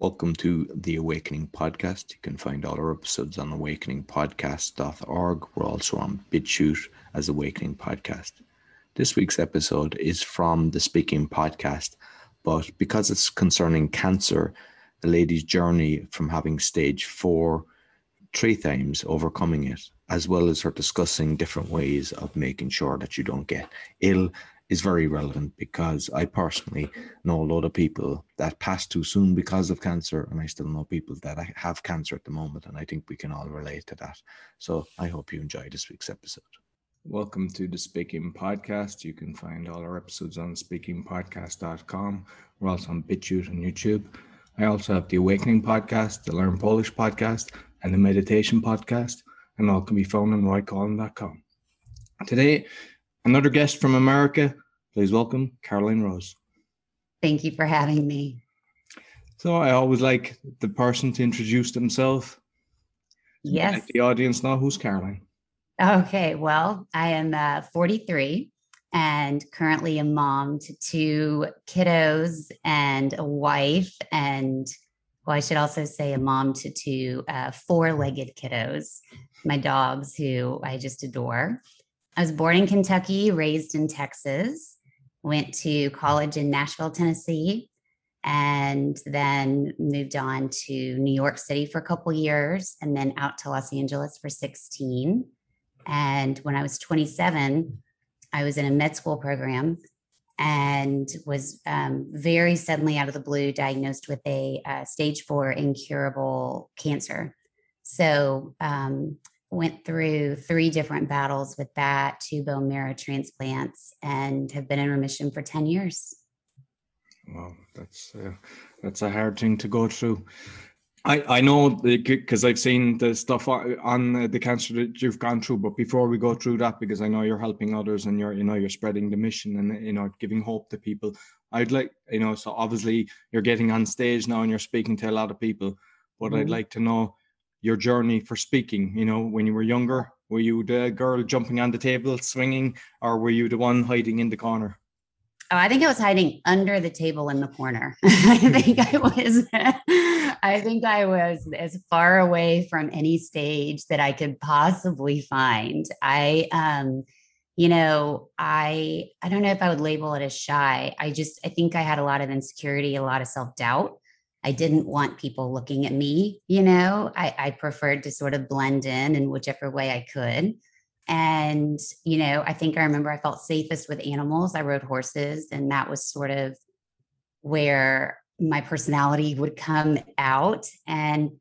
Welcome to the Awakening Podcast. You can find all our episodes on awakeningpodcast.org. We're also on BitChute as Awakening Podcast. This week's episode is from the Speaking Podcast, but because it's concerning cancer, the lady's journey from having stage four three times, overcoming it, as well as her discussing different ways of making sure that you don't get ill is very relevant because I personally know a lot of people that passed too soon because of cancer, and I still know people that have cancer at the moment, and I think we can all relate to that. So I hope you enjoy this week's episode. Welcome to the Speaking Podcast. You can find all our episodes on speakingpodcast.com. We're also on BitChute and YouTube. I also have the Awakening Podcast, the Learn Polish Podcast, and the Meditation Podcast, and all can be found on roycoughlan.com. Today, Another guest from America. Please welcome Caroline Rose. Thank you for having me. So I always like the person to introduce themselves. Yes. Let the audience know who's Caroline. Okay. Well, I am uh, 43 and currently a mom to two kiddos and a wife. And well, I should also say a mom to two uh, four legged kiddos, my dogs, who I just adore. I was born in Kentucky, raised in Texas, went to college in Nashville, Tennessee, and then moved on to New York City for a couple years and then out to Los Angeles for 16. And when I was 27, I was in a med school program and was um, very suddenly out of the blue diagnosed with a uh, stage four incurable cancer. So um, went through three different battles with that, two bone marrow transplants, and have been in remission for 10 years. Wow, that's uh, that's a hard thing to go through. I, I know because I've seen the stuff on the cancer that you've gone through. But before we go through that, because I know you're helping others and you're you know you're spreading the mission and you know giving hope to people. I'd like you know so obviously you're getting on stage now and you're speaking to a lot of people. But mm-hmm. I'd like to know your journey for speaking? You know, when you were younger, were you the girl jumping on the table, swinging, or were you the one hiding in the corner? Oh, I think I was hiding under the table in the corner. I think I was. I think I was as far away from any stage that I could possibly find. I, um, you know, I I don't know if I would label it as shy. I just I think I had a lot of insecurity, a lot of self doubt. I didn't want people looking at me, you know, I, I preferred to sort of blend in in whichever way I could. And, you know, I think I remember I felt safest with animals. I rode horses, and that was sort of where my personality would come out. And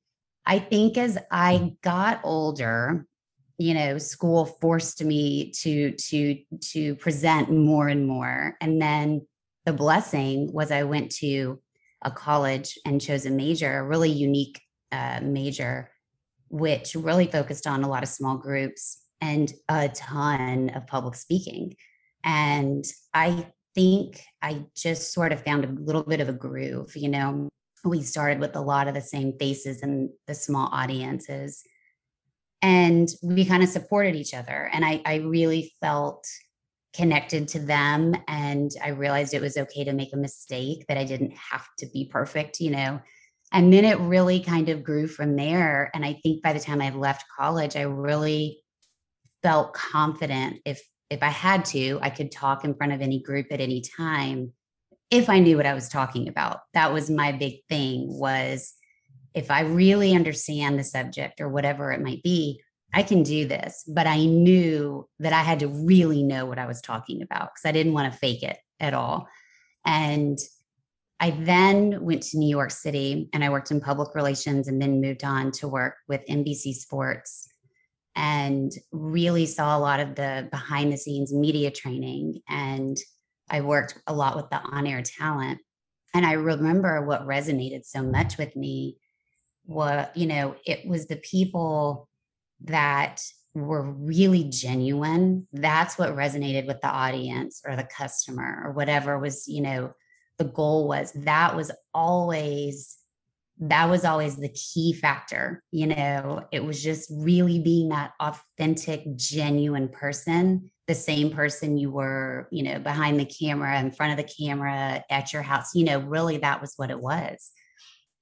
I think as I got older, you know, school forced me to to to present more and more. And then the blessing was I went to a college and chose a major, a really unique uh, major, which really focused on a lot of small groups and a ton of public speaking. And I think I just sort of found a little bit of a groove. You know, we started with a lot of the same faces and the small audiences. And we kind of supported each other. And I, I really felt connected to them and i realized it was okay to make a mistake that i didn't have to be perfect you know? And then it really kind of grew from there and i think by the time i left college i really felt confident if if i had to i could talk in front of any group at any time if i knew what i was talking about. That was my big thing was if i really understand the subject or whatever it might be I can do this. But I knew that I had to really know what I was talking about because I didn't want to fake it at all. And I then went to New York City and I worked in public relations and then moved on to work with NBC Sports and really saw a lot of the behind the scenes media training. And I worked a lot with the on air talent. And I remember what resonated so much with me. What, you know, it was the people that were really genuine that's what resonated with the audience or the customer or whatever was you know the goal was. That was always that was always the key factor you know? It was just really being that authentic genuine person the same person you were you know behind the camera in front of the camera at your house you know really that was what it was.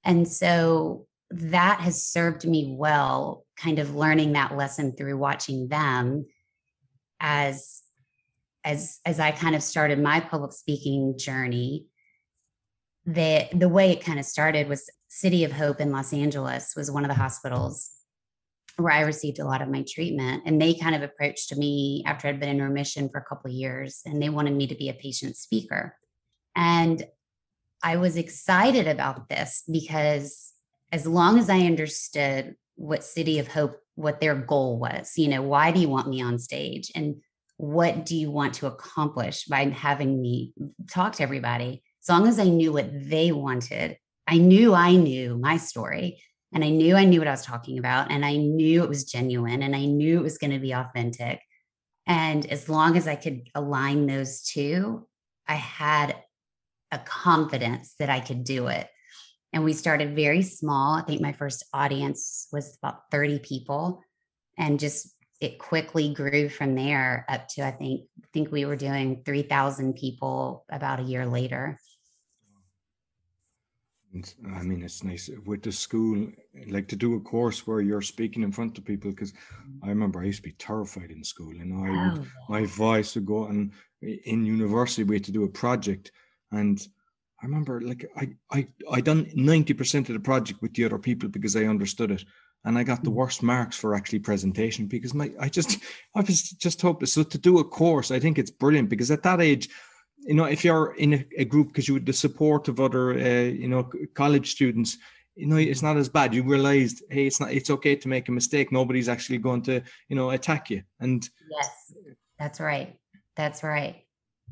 And so that has served me well, kind of learning that lesson through watching them as as as I kind of started my public speaking journey. The the way it kind of started was City of Hope in Los Angeles was one of the hospitals where I received a lot of my treatment. And they kind of approached me after I'd been in remission for a couple years and they wanted me to be a patient speaker. And I was excited about this because as long as I understood what City of Hope, what their goal was, you know, why do you want me on stage? And what do you want to accomplish by having me talk to everybody? As long as I knew what they wanted, I knew I knew my story and I knew I knew what I was talking about and I knew it was genuine and I knew it was going to be authentic. And as long as I could align those two, I had a confidence that I could do it. And we started very small. I think my first audience was about 30 people and just it quickly grew from there up to I think I think we were doing 3,000 people about a year later. I mean, it's nice with the school, like to do a course where you're speaking in front of people. Because I remember I used to be terrified in school, and I would, oh. my voice would go. And in university, we had to do a project, and I remember like I I I done ninety percent of the project with the other people because I understood it, and I got the mm. worst marks for actually presentation because my I just I was just hopeless. So to do a course, I think it's brilliant because at that age you know, if you're in a, a group because you had the support of other, uh, you know, college students, you know, it's not as bad. You realized, hey, it's not, it's okay to make a mistake. Nobody's actually going to, you know, attack you. And yes, that's right. That's right.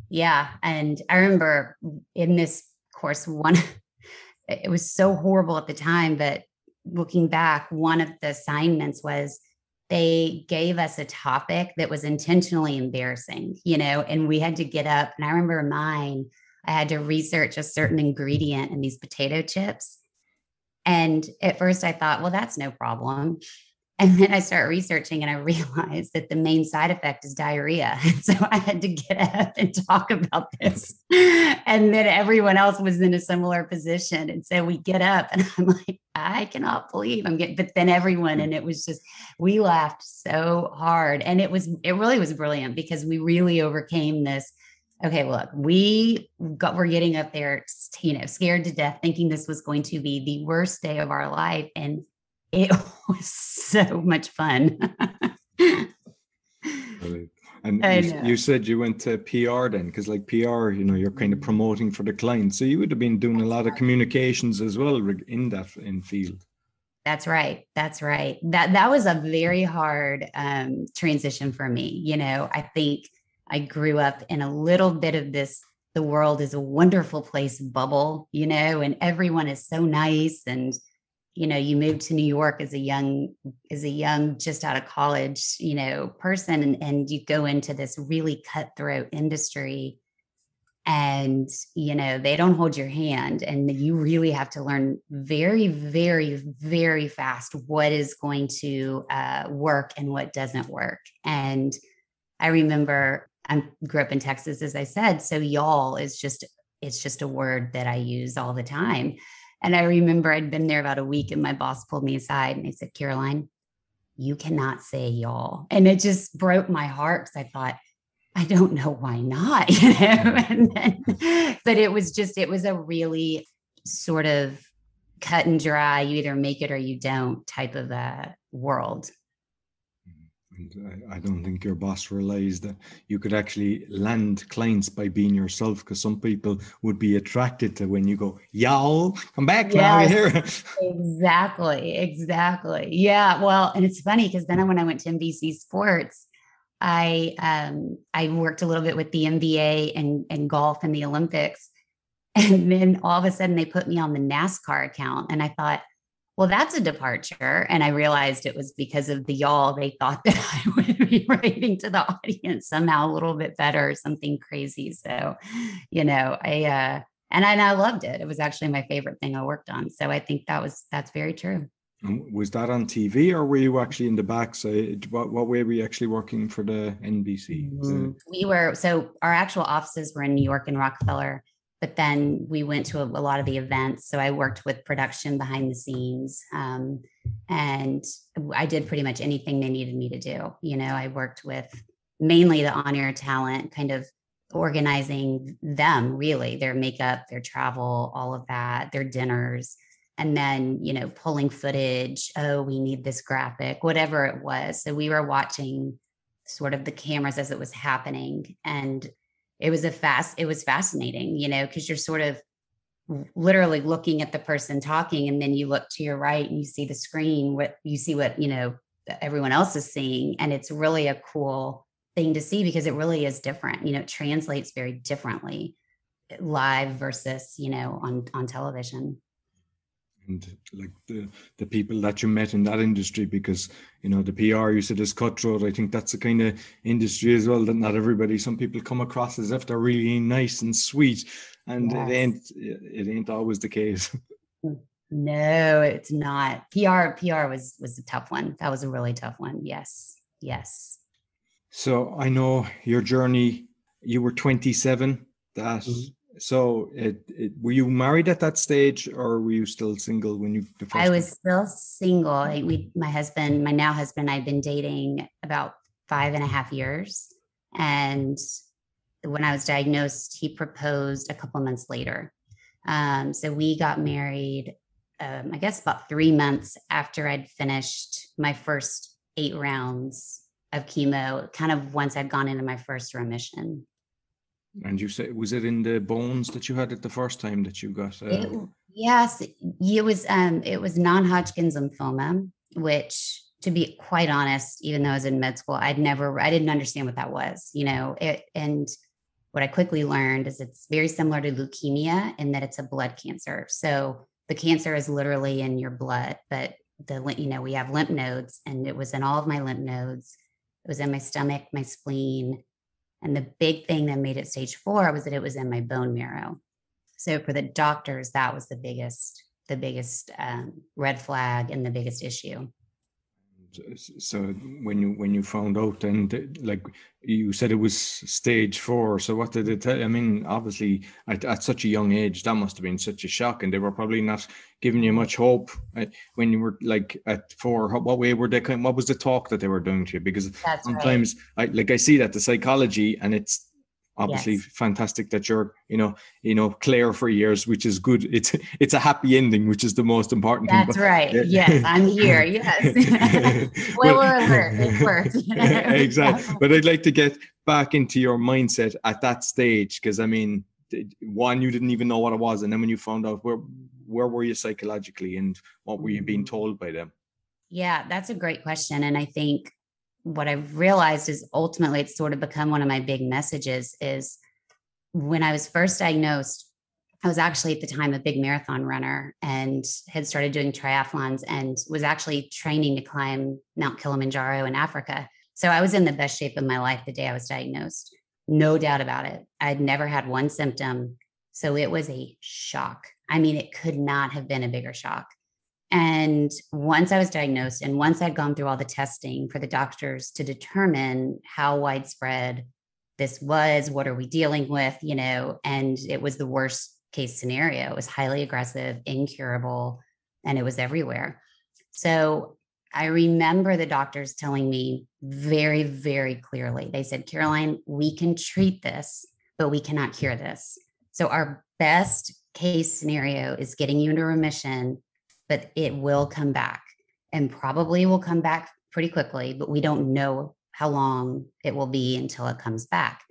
Yeah. And I remember in this course, one, it was so horrible at the time, but looking back, one of the assignments was they gave us a topic that was intentionally embarrassing, you know, and we had to get up. And I remember mine, I had to research a certain ingredient in these potato chips. And at first I thought, well, that's no problem. And then I start researching and I realized that the main side effect is diarrhea. So I had to get up and talk about this. And then everyone else was in a similar position. And so we get up and I'm like, I cannot believe I'm getting, but then everyone, and it was just, we laughed so hard. And it was, it really was brilliant because we really overcame this. Okay, look, we got, we're getting up there, you know, scared to death, thinking this was going to be the worst day of our life. And it was so much fun. and you, you, said you went to PR then, because like PR, you know, you're kind of mm-hmm. promoting for the client. So you would have been doing That's a lot right. of communications as well in that in field. That's right. That's right. That that was a very hard um, transition for me. You know, I think I grew up in a little bit of this. The world is a wonderful place bubble, you know, and everyone is so nice and you know you moved to new york as a young as a young just out of college you know person and, and you go into this really cutthroat industry and you know they don't hold your hand and you really have to learn very very very fast what is going to uh, work and what doesn't work. And i remember i grew up in texas as i said so y'all is just it's just a word that i use all the time and I remember I'd been there about a week and my boss pulled me aside and he said, Caroline, you cannot say y'all. And it just broke my heart because I thought, I don't know why not, you know. Then, but it was just, it was a really sort of cut and dry, you either make it or you don't type of a world. I don't think your boss realized that you could actually land clients by being yourself because some people would be attracted to when you go, y'all, come back now here. exactly. Exactly. Yeah. Well, and it's funny because then when I went to NBC Sports, I um I worked a little bit with the NBA and, and golf and the Olympics. And then all of a sudden they put me on the NASCAR account. And I thought, well, that's a departure. And I realized it was because of the y'all. They thought that I would be relating to the audience somehow a little bit better, something crazy. So, you know, I, uh, and I, and I loved it. It was actually my favorite thing I worked on. So I think that was, that's very true. Was that on TV or were you actually in the backside? What, what way were you actually working for the NBC? Mm-hmm. We were, so our actual offices were in New York and Rockefeller but then we went to a, a, lot of the events. So I worked with production behind the scenes. Um, and I did pretty much anything they needed me to do. You know, I worked with mainly the on air talent, kind of organizing them really, their makeup, their travel, all of that, their dinners. And then, you know, pulling footage. Oh, we need this graphic, whatever it was. So we were watching sort of the cameras as it was happening. And it was a fast, it was fascinating, you know, because you're sort of literally looking at the person talking and then you look to your right and you see the screen what you see what you know everyone else is seeing and it's really a cool thing to see because it really is different you know it translates very differently eh, live versus you know on on television and like the the people that you met in that industry because you know the PR you said is cutthroat. I think that's the kind of industry as well that not everybody. Some people come across as if they're really nice and sweet, and yes. it ain't it ain't always the case. No, it's not. PR PR was was a tough one. That was a really tough one. Yes, yes. So I know your journey. You were 27. That mm-hmm so it, it, were you married at that stage or were you still single when you i was still single. We my husband my now husband i've been dating about five and a half years. And when i was diagnosed he proposed a couple months later. Um, so we got married um, i guess about three months after i'd finished my first eight rounds of chemo kind of once i'd gone into my first remission and you said, was it in the bones that you had it the first time that you got? Uh... It, yes, it was. Um, it was non-Hodgkin's lymphoma, which, to be quite honest, even though I was in med school, I'd never, I didn't understand what that was. You know, it and what I quickly learned is it's very similar to leukemia in that it's a blood cancer. So the cancer is literally in your blood, but the you know we have lymph nodes, and it was in all of my lymph nodes. It was in my stomach, my spleen and the big thing that made it stage four was that it was in my bone marrow. So for the doctors, that was the biggest, the biggest um, red flag and the biggest issue so when you when you found out and like you said it was stage four so what did it tell you? i mean obviously at, at such a young age that must have been such a shock and they were probably not giving you much hope uh, when you were like at four what way were they what was the talk that they were doing to you because That's sometimes right. i like i see that the psychology and it's obviously yes. fantastic that you're you know you know clear for years which is good it's it's a happy ending which is the most important thing. that's thing. right yeah. yes i'm here yes well alert it worked exactly but i'd like to get back into your mindset at that stage because i mean one you didn't even know what it was and then when you found out where where were you psychologically and what were you being mm-hmm. told by them yeah that's a great question and i think what I've realized is ultimately it's sort of become one of my big messages is when I was first diagnosed, I was actually at the time a big marathon runner and had started doing triathlons and was actually training to climb Mount Kilimanjaro in Africa. So I was in the best shape of my life the day I was diagnosed. No doubt about it. I'd never had one symptom. So it was a shock. I mean, it could not have been a bigger shock. And once I was diagnosed, and once I'd gone through all the testing for the doctors to determine how widespread this was, what are we dealing with, you know, and it was the worst case scenario. It was highly aggressive, incurable, and it was everywhere. So I remember the doctors telling me very, very clearly they said, Caroline, we can treat this, but we cannot cure this. So our best case scenario is getting you into remission but it will come back and probably will come back pretty quickly, but we don't know how long it will be until it comes back.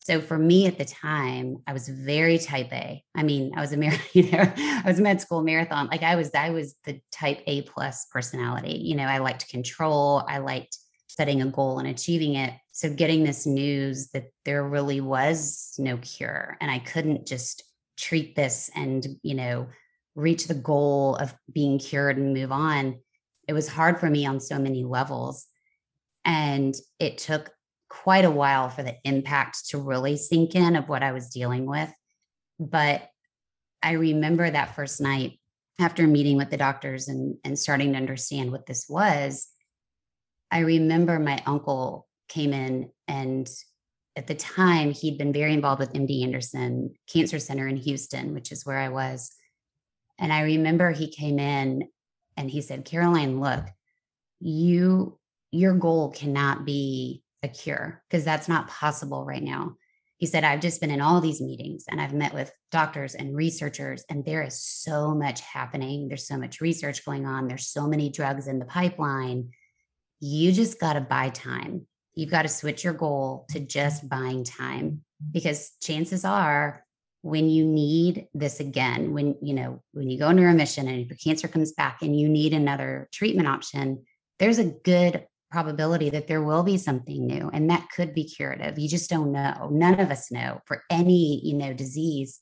So for me at the time, I was very type A. I mean, I was a you know, I was med school marathon. Like I was, I was the type A plus personality. You know, I liked control. I liked setting a goal and achieving it. So getting this news that there really was no cure and I couldn't just treat this and, you know, reach the goal of being cured and move on, it was hard for me on so many levels. And it took quite a while for the impact to really sink in of what I was dealing with. But I remember that first night after meeting with the doctors and, and starting to understand what this was. I remember my uncle came in and at the time, he'd been very involved with MD Anderson Cancer Center in Houston, which is where I was. And I remember he came in and he said, Caroline, look, you, your goal cannot be a cure because that's not possible right now. He said, I've just been in all these meetings and I've met with doctors and researchers, and there is so much happening. There's so much research going on. There's so many drugs in the pipeline. You just got to buy time. You've got to switch your goal to just buying time because chances are when you need this again, when you know, when you go into remission and your cancer comes back and you need another treatment option, there's a good probability that there will be something new and that could be curative. You just don't know. None of us know for any, you know, disease.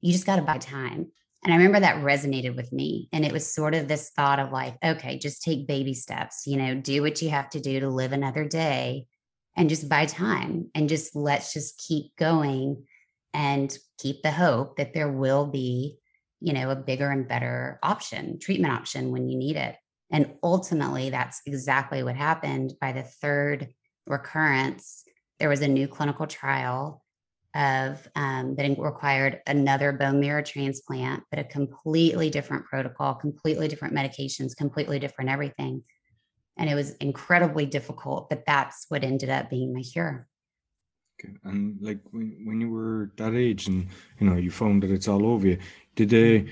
You just got to buy time. And I remember that resonated with me. And it was sort of this thought of like, okay, just take baby steps, you know, do what you have to do to live another day and just buy time and just let's just keep going and keep the hope that there will be, you know, a bigger and better option, treatment option when you need it. And ultimately, that's exactly what happened. By the third recurrence, there was a new clinical trial of um, that required another bone marrow transplant, but a completely different protocol, completely different medications, completely different everything. And it was incredibly difficult, but that's what ended up being my cure. Okay. And like when, when you were that age and you know you found that it's all over you, did they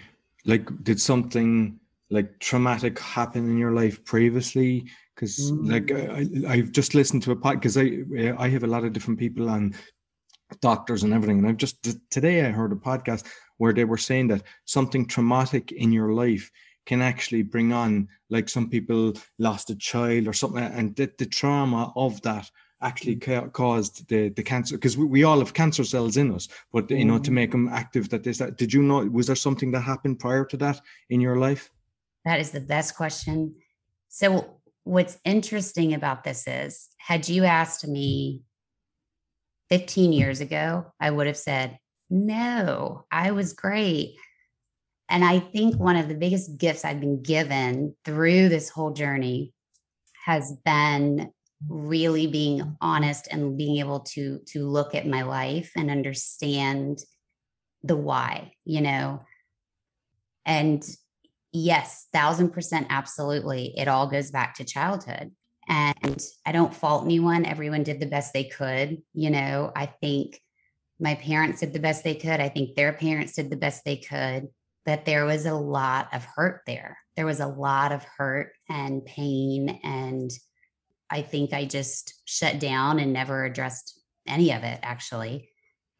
like did something like traumatic happen in your life previously because mm. like I, i've just listened to a pod because i i have a lot of different people and doctors and everything and i've just today i heard a podcast where they were saying that something traumatic in your life can actually bring on like some people lost a child or something and the, the trauma of that actually ca- caused the the cancer because we, we all have cancer cells in us but you know to mm. make them active that this that did you know was there something that happened prior to that in your life that is the best question. So, what's interesting about this is, had you asked me 15 years ago, I would have said, no, I was great. And I think one of the biggest gifts I've been given through this whole journey has been really being honest and being able to to look at my life and understand the why, you know. And yes, thousand percent, absolutely. It all goes back to childhood. And I don't fault anyone. Everyone did the best they could. You know, I think my parents did the best they could. I think their parents did the best they could. But there was a lot of hurt there. There was a lot of hurt and pain. And I think I just shut down and never addressed any of it, actually.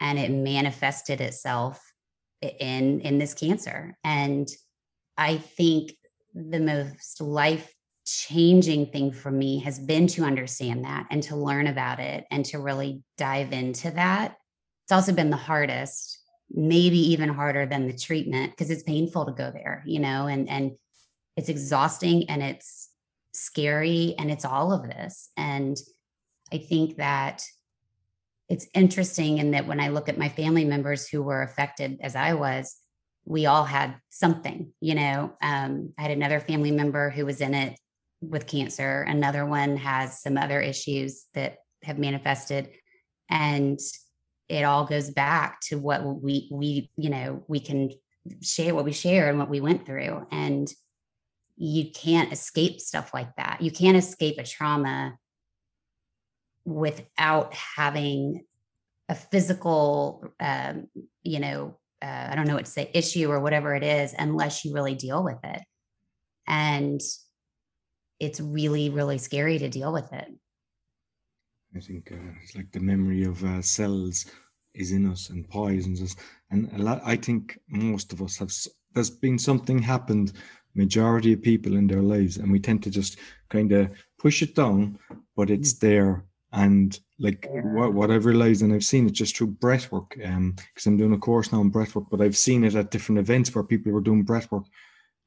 And it manifested itself in in this cancer. And I think the most life changing thing for me has been to understand that and to learn about it and to really dive into that. It's also been the hardest, maybe even harder than the treatment because it's painful to go there, you know, and and it's exhausting and it's scary and it's all of this. And I think that it's interesting in that when I look at my family members who were affected as I was, we all had something, you know. Um, I had another family member who was in it with cancer. Another one has some other issues that have manifested. And it all goes back to what we we, you know, we can share what we share and what we went through. And you can't escape stuff like that. You can't escape a trauma without having a physical um, you know uh, I don't know what to say, issue or whatever it is, unless you really deal with it. And it's really, really scary to deal with it. I think uh, it's like the memory of uh, cells is in us and poisons us. And a lot, I think most of us have, there's been something happened, majority of people in their lives, and we tend to just kind of push it down, but it's mm. there and like yeah. what, what I've realized and I've seen it just through breath work um because I'm doing a course now on breath work but I've seen it at different events where people were doing breath work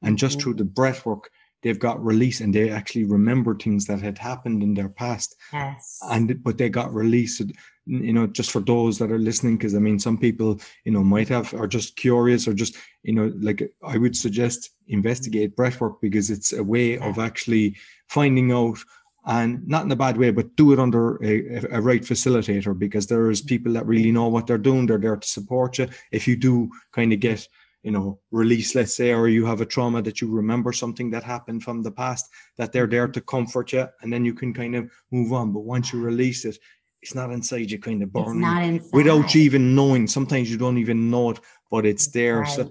and just mm-hmm. through the breath work they've got release and they actually remember things that had happened in their past yes and but they got released you know just for those that are listening because i mean some people you know might have are just curious or just you know like i would suggest investigate mm-hmm. breath work because it's a way yeah. of actually finding out and not in a bad way, but do it under a, a, right facilitator because there's mm-hmm. people that really know what they're doing. They're there to support you. If you do kind of get, you know, release, let's say, or you have a trauma that you remember something that happened from the past, that they're there mm-hmm. to comfort you, and then you can kind of move on. But once you release it, it's not inside you, kind of burning without you even knowing. Sometimes you don't even know it, but it's there. Right. So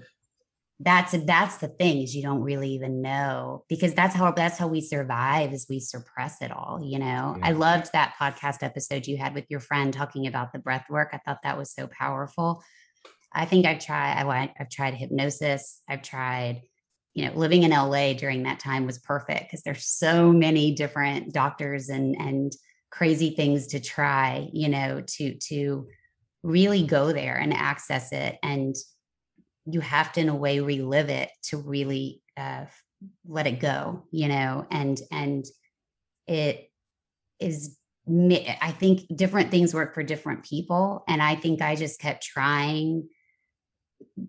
that's that's the thing is you don't really even know because that's how that's how we survive is we suppress it all you know yeah. i loved that podcast episode you had with your friend talking about the breath work i thought that was so powerful i think i've tried I, i've tried hypnosis i've tried you know living in la during that time was perfect because there's so many different doctors and and crazy things to try you know to to really go there and access it. And you have to in a way relive it to really uh, let it go you know? And and it is i think different things work for different people. And i think i just kept trying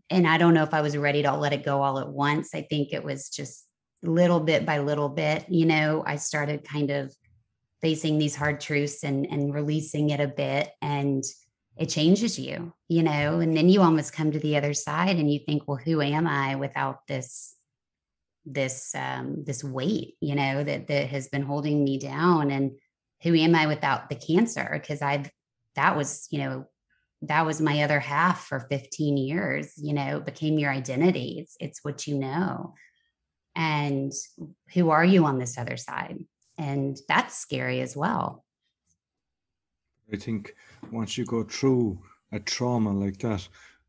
and i don't know if i was ready to let it go all at once i think it was just little bit by little bit you know i started kind of facing these hard truths and and releasing it a bit and it changes you, you know, and then you almost come to the other side and you think, well, who am I without this, this, um, this weight, you know, that, that has been holding me down and who am I without the cancer? Cause I've, that was, you know, that was my other half for 15 years, you know, became your identity. It's, it's what you know. And who are you on this other side? And that's scary as well. I think once you go through a trauma like that,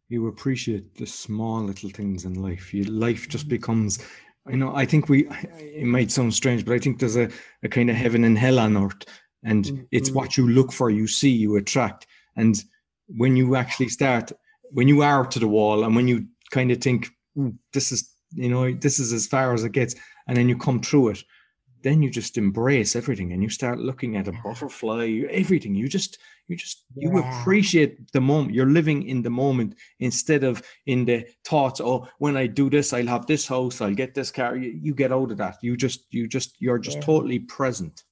you appreciate the small little things in life. You, life just mm-hmm. becomes, you know, I think we, it might sound strange, but I think there's a, a kind of heaven and hell on earth. And mm-hmm. it's what you look for, you see, you attract. And when you actually start, when you are to the wall and when you kind of think, this is, you know, this is as far as it gets, and then you come through it, then you just embrace everything and you start looking at a butterfly everything. You just you just you appreciate the moment you're living in the moment instead of in the thoughts oh when i do this i'll have this house i'll get this car. You, you get out of that. You just you just you're just yeah. totally present.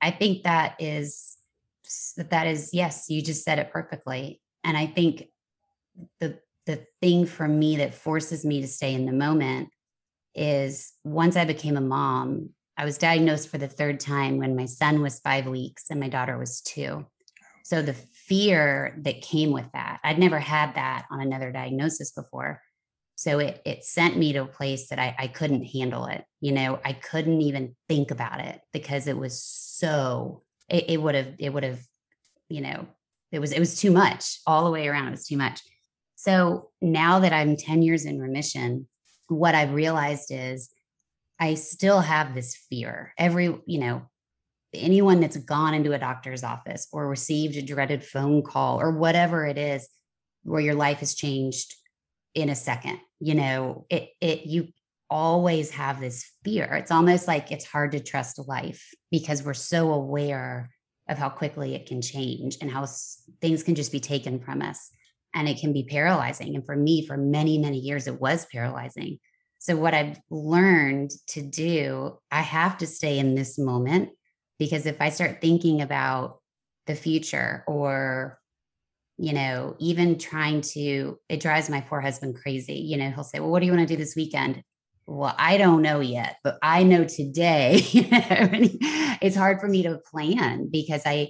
I think that is that is yes you just said it perfectly and i think the the thing for me that forces me to stay in the moment is once i became a mom I was diagnosed for the third time when my son was five weeks and my daughter was two. So the fear that came with that, I'd never had that on another diagnosis before. So it it sent me to a place that I, I couldn't handle it. You know, I couldn't even think about it because it was so it, would have it would have, you know, it was it was too much all the way around. It was too much. So now that I'm 10 years in remission, what I've realized is I still have this fear. Every, you know, anyone that's gone into a doctor's office or received a dreaded phone call or whatever it is where your life has changed in a second, you know, it it you always have this fear. It's almost like it's hard to trust life because we're so aware of how quickly it can change and how things can just be taken from us and it can be paralyzing and for me for many many years it was paralyzing so, what I've learned to do, I have to stay in this moment because if I start thinking about the future or, you know, even trying to, it drives my poor husband crazy. You know, he'll say, Well, what do you want to do this weekend? Well, I don't know yet, but I know today. it's hard for me to plan because I,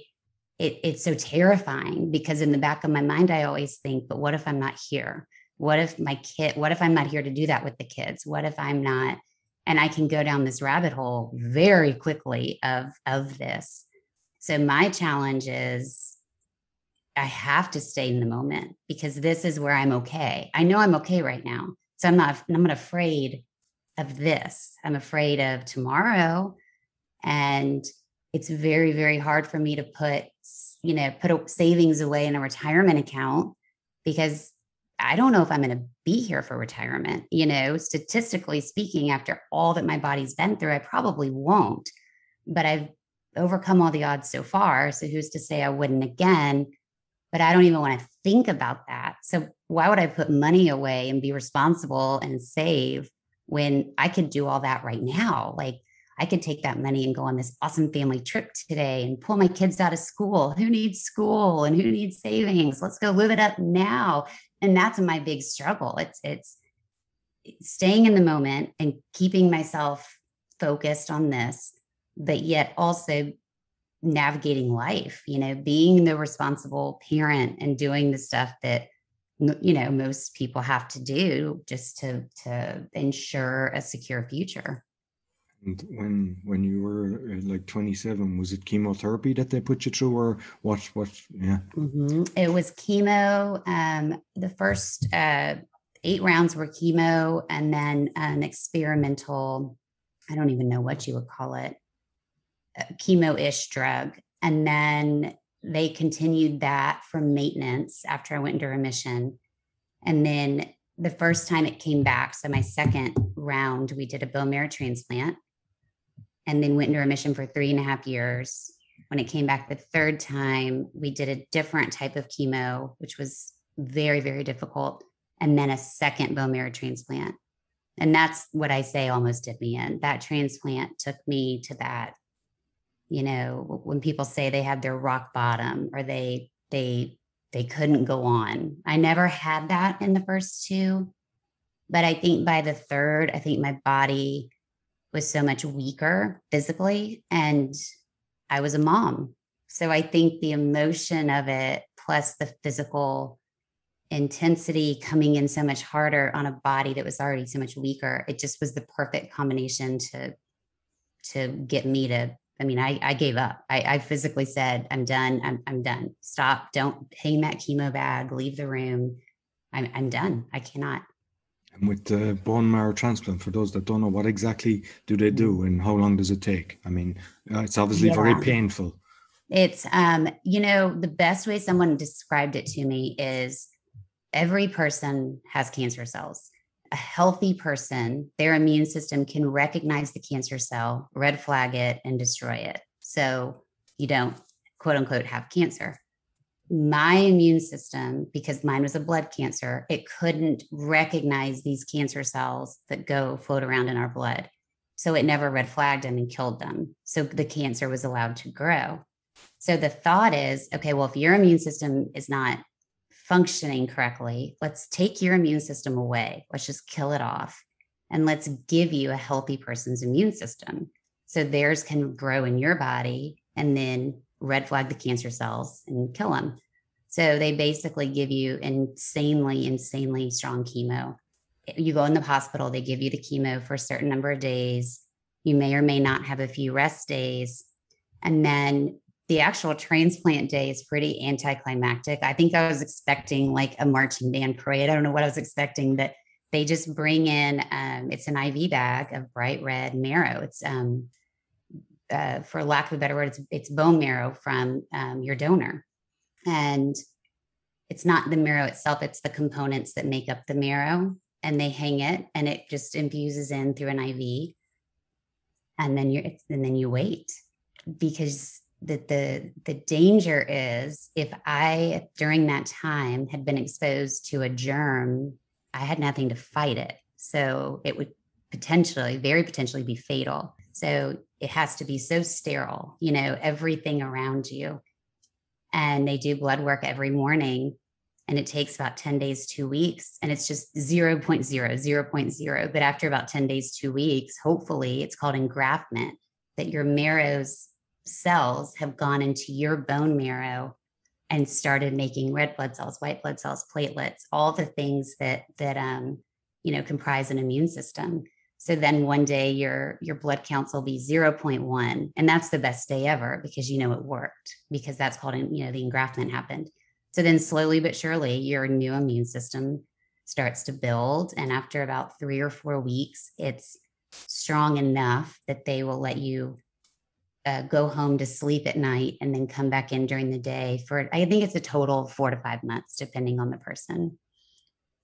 it, it's so terrifying because in the back of my mind, I always think, but what if I'm not here? what if my kid what if i'm not here to do that with the kids what if i'm not and i can go down this rabbit hole very quickly of of this so my challenge is i have to stay in the moment because this is where i'm okay i know i'm okay right now so i'm not i'm not afraid of this i'm afraid of tomorrow and it's very very hard for me to put you know put savings away in a retirement account because I don't know if I'm going to be here for retirement. You know, statistically speaking, after all that my body's been through, I probably won't. But I've overcome all the odds so far. So who's to say I wouldn't again? But I don't even want to think about that. So why would I put money away and be responsible and save when I could do all that right now? Like, I could take that money and go on this awesome family trip today and pull my kids out of school. Who needs school and who needs savings? Let's go live it up now. And that's my big struggle. It's it's staying in the moment and keeping myself focused on this, but yet also navigating life, you know, being the responsible parent and doing the stuff that you know most people have to do just to to ensure a secure future. And when when you were uh, like 27, was it chemotherapy that they put you through, or what? What? Yeah. Mm-hmm. It was chemo. Um, the first uh, eight rounds were chemo, and then an experimental. I don't even know what you would call it, chemo-ish drug, and then they continued that for maintenance after I went into remission, and then the first time it came back, so my second round, we did a bone marrow transplant and then went into remission for three and a half years. When it came back the third time, we did a different type of chemo, which was very, very difficult, and then a second bone marrow transplant. And that's what I say almost did me in. That transplant took me to that, you know, when people say they had their rock bottom or they, they, they couldn't go on. I never had that in the first two, but I think by the third, I think my body was so much weaker physically and I was a mom. So I think the emotion of it plus the physical intensity coming in so much harder on a body that was already so much weaker, it just was the perfect combination to to get me to I mean, I, I gave up. I, I physically said, I'm done. I'm, I'm done. Stop. Don't hang that chemo bag. Leave the room. I'm, I'm done. I cannot. And with the bone marrow transplant, for those that don't know, what exactly do they do mm. and how long does it take? I mean, uh, it's obviously yeah. very painful. It's, um, you know, the best way someone described it to me is every person has cancer cells. A healthy person, their immune system can recognize the cancer cell, red flag it, and destroy it. So you don't, quote unquote, have cancer my immune system, because mine was a blood cancer, it couldn't recognize these cancer cells that go float around in our blood. So it never red flagged them and killed them. So the cancer was allowed to grow. So the thought is okay, well, if your immune system is not functioning correctly, let's take your immune system away. Let's just kill it off. And let's give you a healthy person's immune system. So theirs can grow in your body and then red flag the cancer cells and kill them. So they basically give you insanely, insanely strong chemo. You go in the hospital, they give you the chemo for a certain number of days. You may or may not have a few rest days. And then the actual transplant day is pretty anticlimactic. I think I was expecting like a marching band parade. I don't know what I was expecting, but they just bring in um, it's an IV bag of bright red marrow. It's um, uh, for lack of a better word, it's, it's bone marrow from um, your donor. And it's not the marrow itself, it's the components that make up the marrow. And they hang it and it just infuses in through an IV. And then you and then you wait because the, the the danger is if I during that time had been exposed to a germ, I had nothing to fight it. So it would potentially, very potentially be fatal. So it has to be so sterile, you know, everything around you. And they do blood work every morning and it takes about 10 days, two weeks. And it's just 0.0, 0.0. But after about 10 days, two weeks, hopefully it's called engraftment that your marrow's cells have gone into your bone marrow and started making red blood cells, white blood cells, platelets, all the things that that um, you know comprise an immune system. So then one day your your blood counts will be 0.1 and that's the best day ever because you know it worked because that's called you know the engraftment happened. So then slowly but surely your new immune system starts to build and after about 3 or 4 weeks it's strong enough that they will let you uh, go home to sleep at night and then come back in during the day for I think it's a total of 4 to 5 months depending on the person.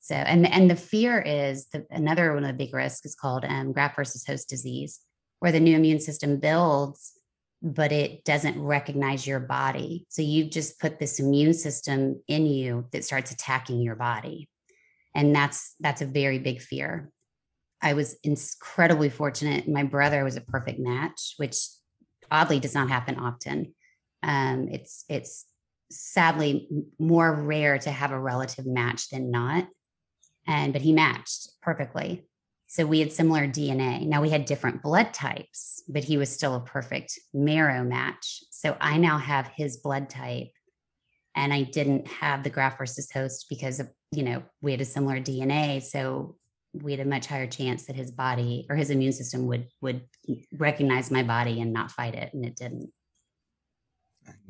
So, and and the fear is the, another one of the big risks is called um, graft versus host disease, where the new immune system builds, but it doesn't recognize your body. So you've just put this immune system in you that starts attacking your body, and that's that's a very big fear. I was incredibly fortunate. My brother was a perfect match, which oddly does not happen often. Um, it's it's sadly more rare to have a relative match than not. And but he matched perfectly. So we had similar DNA. Now we had different blood types, but he was still a perfect marrow match. So I now have his blood type and I didn't have the graft versus host because of, you know, we had a similar DNA. So we had a much higher chance that his body or his immune system would would recognize my body and not fight it. And it didn't.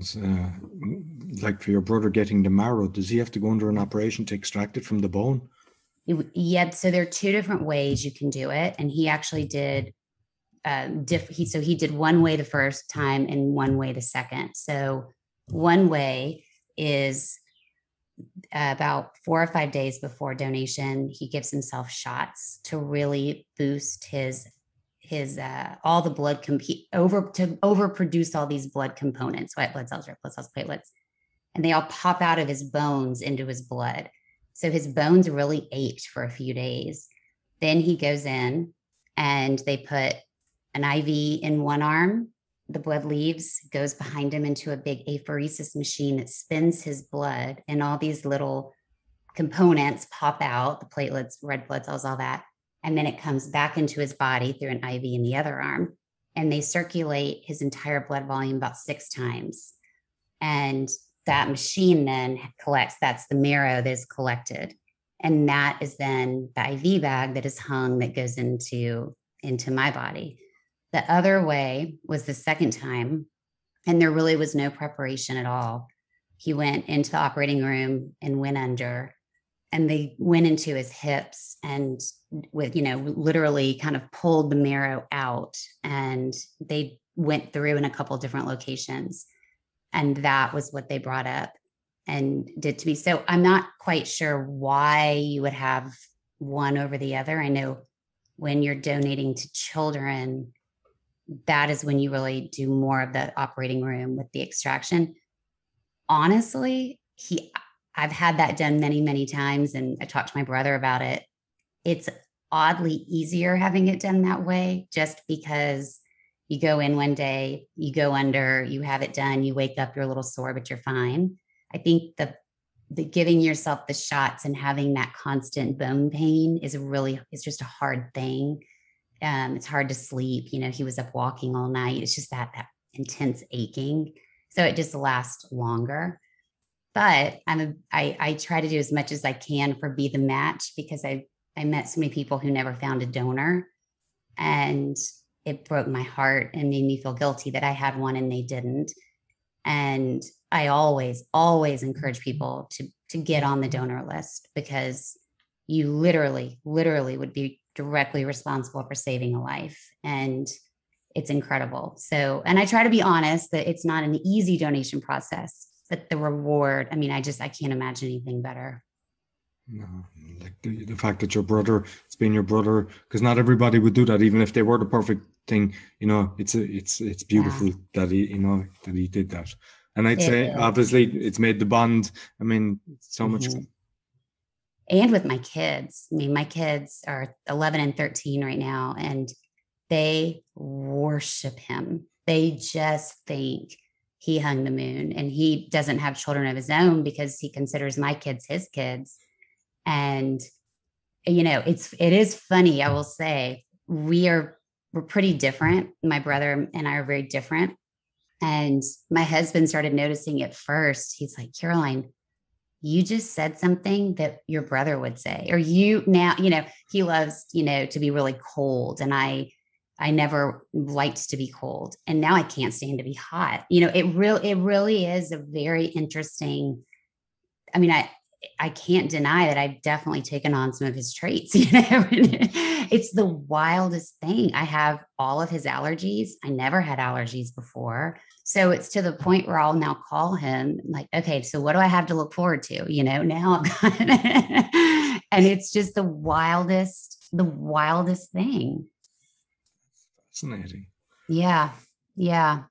Uh, like for your brother getting the marrow, does he have to go under an operation to extract it from the bone? Yeah. So there are two different ways you can do it, and he actually did. Um, diff- he so he did one way the first time and one way the second. So one way is about four or five days before donation, he gives himself shots to really boost his his uh, all the blood compete over to overproduce all these blood components, white blood cells, red blood cells, platelets, and they all pop out of his bones into his blood. So his bones really ached for a few days. Then he goes in and they put an IV in one arm. The blood leaves, goes behind him into a big apheresis machine that spins his blood, and all these little components pop out the platelets, red blood cells, all that and then it comes back into his body through an IV in the other arm. And they circulate his entire blood volume about six times. And that machine then collects, that's the marrow that is collected. And that is then the IV bag that is hung that goes into, into my body. The other way was the second time, and there really was no preparation at all. He went into the operating room and went under and they went into his hips and with you know literally kind of pulled the marrow out and they went through in a couple different locations and that was what they brought up and did to me so i'm not quite sure why you would have one over the other i know when you're donating to children that is when you really do more of the operating room with the extraction honestly he I've had that done many, many times, and I talked to my brother about it. It's oddly easier having it done that way just because you go in one day, you go under, you have it done, you wake up, you're a little sore, but you're fine. I think the the giving yourself the shots and having that constant bone pain is really it's just a hard thing. Um, it's hard to sleep. You know, he was up walking all night. It's just that that intense aching. So it just lasts longer but I'm a, I, I try to do as much as I can for be the match because I I met so many people who never found a donor, and it broke my heart and made me feel guilty that I had one and they didn't. And I always always encourage people to to get on the donor list because you literally literally would be directly responsible for saving a life and it's incredible. So, and I try to be honest that it's not an easy donation process but the reward, I mean, I just I can't imagine anything better. No, like the, the fact that your brother, it's been your brother, because not everybody would do that, even if they were the perfect thing. You know, it's a, it's it's beautiful yeah. that he, you know, that he did that. And I'd it say, is. obviously, it's made the bond. I mean, so much. Mm-hmm. And with my kids, I mean, my kids are 11 and 13 right now, and they worship him. They just think he hung the moon and he doesn't have children of his own because he considers my kids his kids. And you know it's it is funny i will say we are we're pretty different. My brother and i are very different. And my husband started noticing it first. He's like caroline you just said something that your brother would say or you now you know he loves you know to be really cold and i I never liked to be cold and now I can't stand to be hot. You know, it really it really is a very interesting I mean, I I can't deny that I've definitely taken on some of his traits, you know. It's the wildest thing. I have all of his allergies. I never had allergies before. So it's to the point where I'll now call him like, okay, so what do I have to look forward to? You know, now I've got it. and it's just the wildest, the wildest thing fascinating. Yeah. Yeah.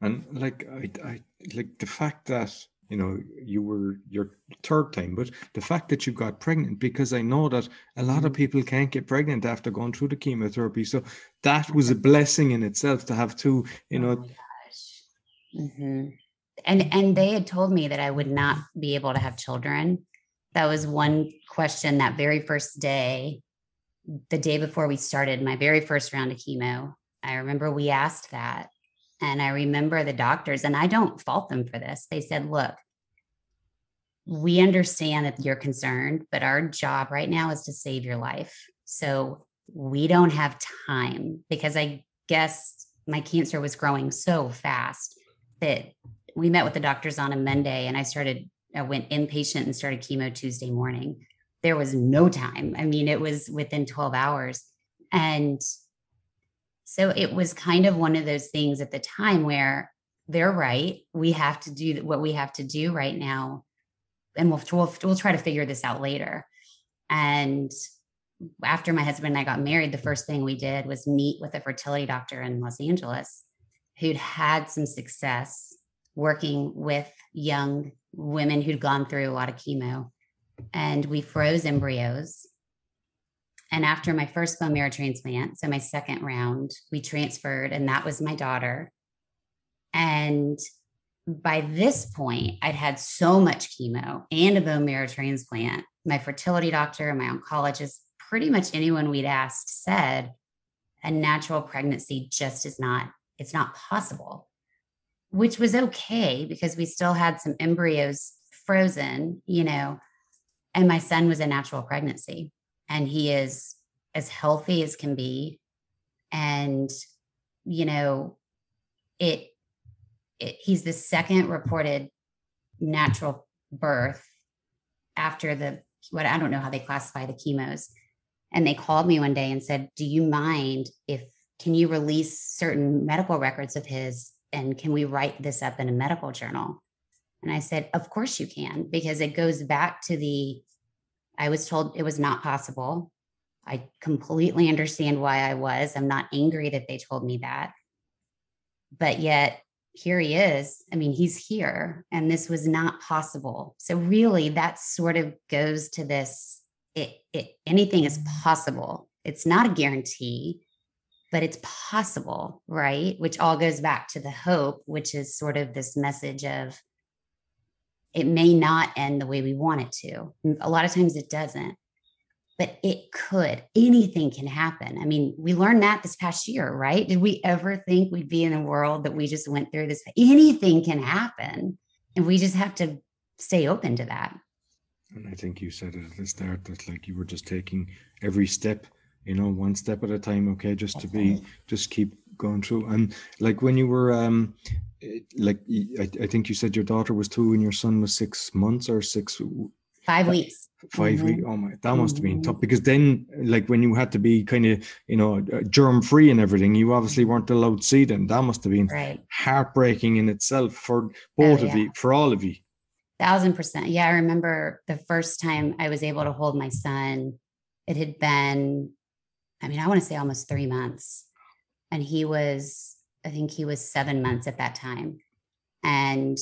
And like I, I like the fact that you know you were your third time but the fact that you got pregnant because i know that a lot of Mhm. people can't get pregnant after going through the chemotherapy so that was a blessing in itself to have two you Oh know my gosh. Mhm. And and they had told me that I would not be able to have children. That was one question that very first day, the day before we started my very first round of chemo. I remember we asked that. And I remember the doctors, and I don't fault them for this. They said, look, we understand that you're concerned, but our job right now is to save your life. So we don't have time because I guess my cancer was growing so fast that we met with the doctors on a Monday and I started, I went inpatient and started chemo Tuesday morning. There was no time. I mean, it was within 12 hours. And so it was kind of one of those things at the time where they're right. We have to do what we have to do right now. And we'll, we'll, we'll try to figure this out later. And after my husband and I got married, the first thing we did was meet with a fertility doctor in Los Angeles who'd had some success working with young women who'd gone through a lot of chemo. And we froze embryos. And after my first bone marrow transplant, so my second round, we transferred, and that was my daughter. And by this point, I'd had so much chemo and a bone marrow transplant. My fertility doctor and my oncologist, pretty much anyone we'd asked said a natural pregnancy just is not, it's not possible, which was okay because we still had some embryos frozen, you know, and my son was a natural pregnancy and he is as healthy as can be. And, you know, it, it, he's the second reported natural birth after the what I don't know how they classify the chemos. And they called me one day and said, "Do you mind if can you release certain medical records of his and can we write this up in a medical journal?" And I said, "Of course you can because it goes back to the I was told it was not possible. I completely understand why I was. I'm not angry that they told me that. But yet here he is. I mean, he's here, and this was not possible. So really, that sort of goes to this: it, it anything is possible. It's not a guarantee, but it's possible, right? Which all goes back to the hope, which is sort of this message of it may not end the way we want it to. Mm. A lot of times it doesn't, but it could. Anything can happen. I mean, we learned that this past year, right? Did we ever think we'd be in a world that we just went through this? Anything can happen. And we just have to stay open to that. and i think you said it at the start that like you were just taking every step you know one step at a time okay just to be just keep going through and like when you were um eh, like I think you said your daughter was two and your son was six months or six Five weeks. 5 Mhm. weeks oh my that must have been tough because then like when you had to be kind of you know germ free and everything you obviously weren't allowed to see them that must have been Right. heartbreaking in itself for both of yeah. you for all of you Thousand percent. Yeah. I remember the first time I was able to hold my son, it had been, I mean, I want to say almost three months. And he was, I think he was seven months at that time. And,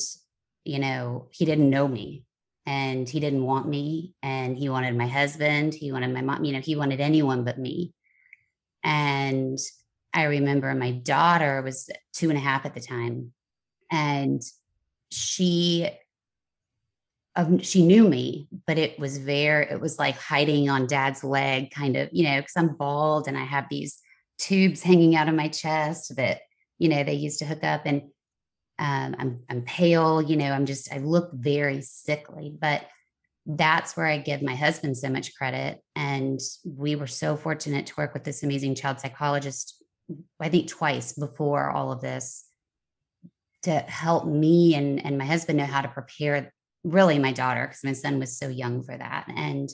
you know, he didn't know me and he didn't want me. And he wanted my husband. He wanted my mom, you know, he wanted anyone but me. And I remember my daughter was two and a half at the time. And she um, she knew me, but it was very, it was like hiding on dad's leg, kind of, you know, because I'm bald and I have these tubes hanging out of my chest that, you know, they used to hook up and um, I'm, I'm pale, you know, I'm just, I look very sickly, but that's where I give my husband so much credit. And we were so fortunate to work with this amazing child psychologist, I think twice before all of this to help me and, and my husband know how to prepare really my daughter because my son was so young for that and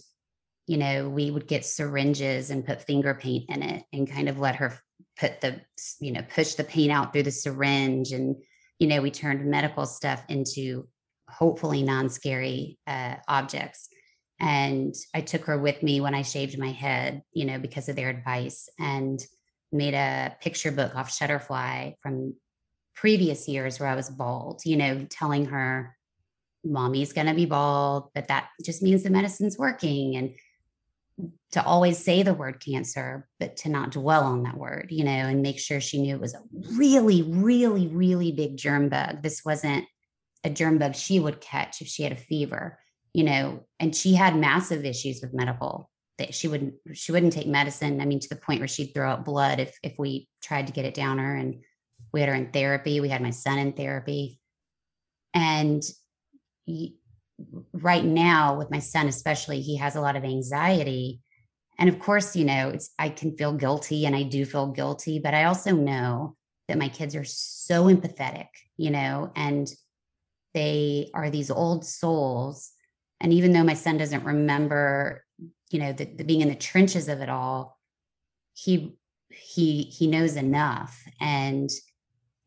you know we would get syringes and put finger paint in it and kind of let her put the you know push the paint out through the syringe and you know we turned medical stuff into hopefully non-scary uh, objects and i took her with me when i shaved my head you know because of their advice and made a picture book off shutterfly from previous years where i was bald you know telling her mommy's going to be bald, but that just means the medicine's working. And to always say the word cancer, but to not dwell on that word, you know, and make sure she knew it was a really, really, really big germ bug. This wasn't a germ bug she would catch if she had a fever, you know, and she had massive issues with medical that she wouldn't she wouldn't take medicine. I mean, to the point where she'd throw up blood if if we tried to get it down her. And we had her in therapy. We had my son in therapy. And right now, with my son, especially, he has a lot of anxiety. And of course, you know, it's I can feel guilty and I do feel guilty, but I also know that my kids are so empathetic, you know, and they are these old souls. And even though my son doesn't remember, you know, the, the being in the trenches of it all, he he he knows enough. And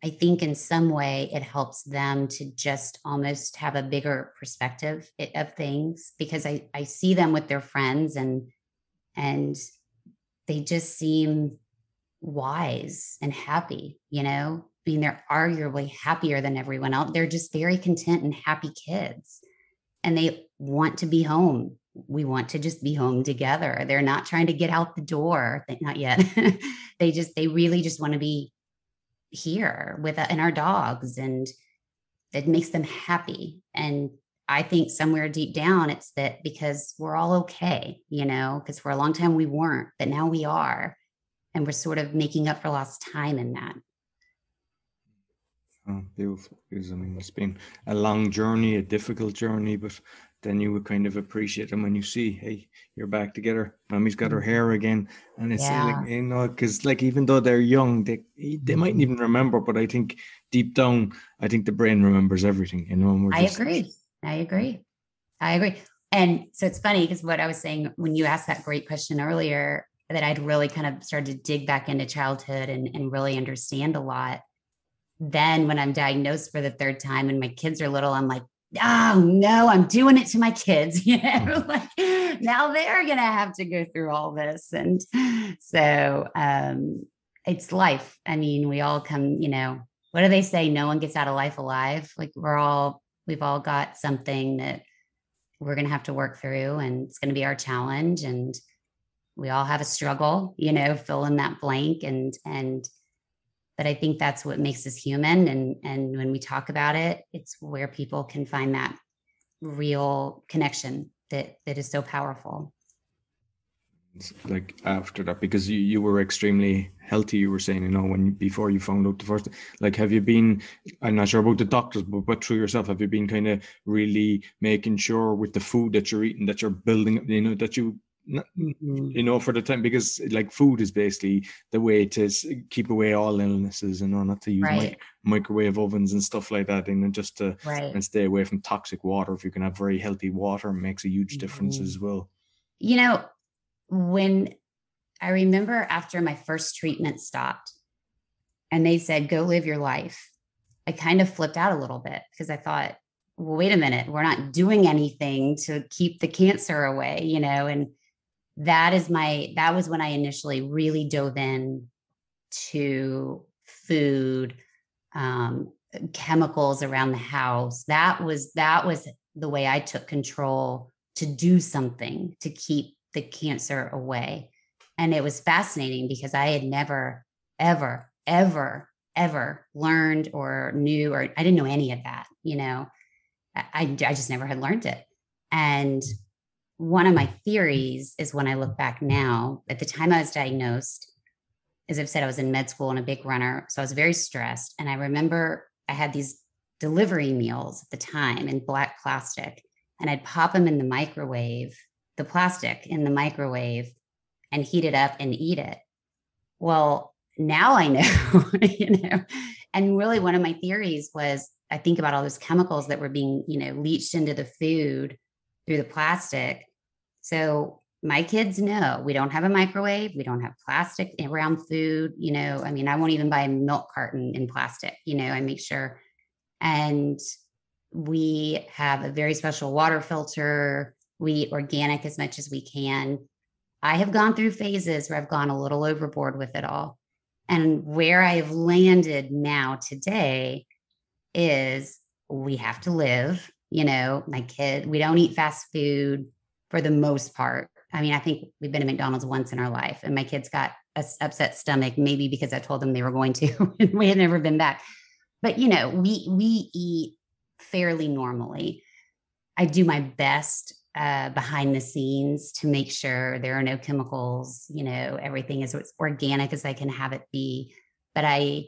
I think in some way it helps them to just almost have a bigger perspective of things because I, I see them with their friends and and they just seem wise and happy, you know. I mean, they're arguably happier than everyone else. They're just very content and happy kids. And they want to be home. We want to just be home together. They're not trying to get out the door, not yet. they just, they really just want to be here with uh, and our dogs and it makes them happy. And i think somewhere deep down it's that because we're all okay you know because for a long time we weren't but now we are and we're sort of making up for lost time in that. Oh, beautiful. I mean it's been a long journey a difficult journey but then you would kind of appreciate them when you see, hey, you're back together. Mommy's got her mm-hmm. hair again, and it's yeah. like you know, because like even though they're young, they they mightn't even remember, but I think deep down, I think the brain remembers everything. You know, I agree. I agree. I agree. And so it's funny because what I was saying when you asked that great question earlier, that I'd really kind of started to dig back into childhood and, and really understand a lot. Then when I'm diagnosed for the third time and my kids are little, I'm like, oh no, I'm doing it to my kids. You know, mm. like now they're gonna have to go through all this. And so um it's life. I mean, we all come, you know, what do they say? No one gets out of life alive. Like we're all, we've all got something that we're gonna have to work through and it's gonna be our challenge. And we all have a struggle, you know, fill in that blank and and but i think that's what makes us human and and when we talk about it it's where people can find that real connection that that is so powerful it's like after that because you, you were extremely healthy you were saying you know when before you found out the first like have you been i'm not sure about the doctors but, but through yourself have you been kind of really making sure with the food that you're eating that you're building you know that you. You know for the time because like food is basically the way to keep away all illnesses and not to use right. microwave ovens and stuff like that and just to right. and stay away from toxic water if you can have very healthy water makes a huge difference mm-hmm. as well you know when i remember after my first treatment stopped and they said go live your life i kind of flipped out a little bit because i thought well, wait a minute we're not doing anything to keep the cancer away you know and that is my that was when i initially really dove in to food um, chemicals around the house. That was that was the way i took control to do something to keep the cancer away. And it was fascinating because i had never ever ever ever learned or knew or i didn't know any of that you know? I, I just never had learned it. And one of my theories is when I look back now, at the time I was diagnosed, as I've said, I was in med school and a big runner. So I was very stressed. And I remember I had these delivery meals at the time in black plastic, and I'd pop them in the microwave, the plastic in the microwave, and heat it up and eat it. Well, now I know, you know. And really, one of my theories was I think about all those chemicals that were being, you know, leached into the food through the plastic. So my kids know we don't have a microwave, we don't have plastic around food. You know, I mean, I won't even buy a milk carton in plastic, you know, I make sure. And we have a very special water filter. We eat organic as much as we can. I have gone through phases where I've gone a little overboard with it all. And where I've landed now today is we have to live You know, my kid, we don't eat fast food for the most part. I mean, I think we've been to McDonald's once in our life, and my kids got a upset stomach, maybe because I told them they were going to, and we had never been back. But you know, we we eat fairly normally. I do my best uh, behind the scenes to make sure there are no chemicals. You know, everything is as organic as I can have it be. But I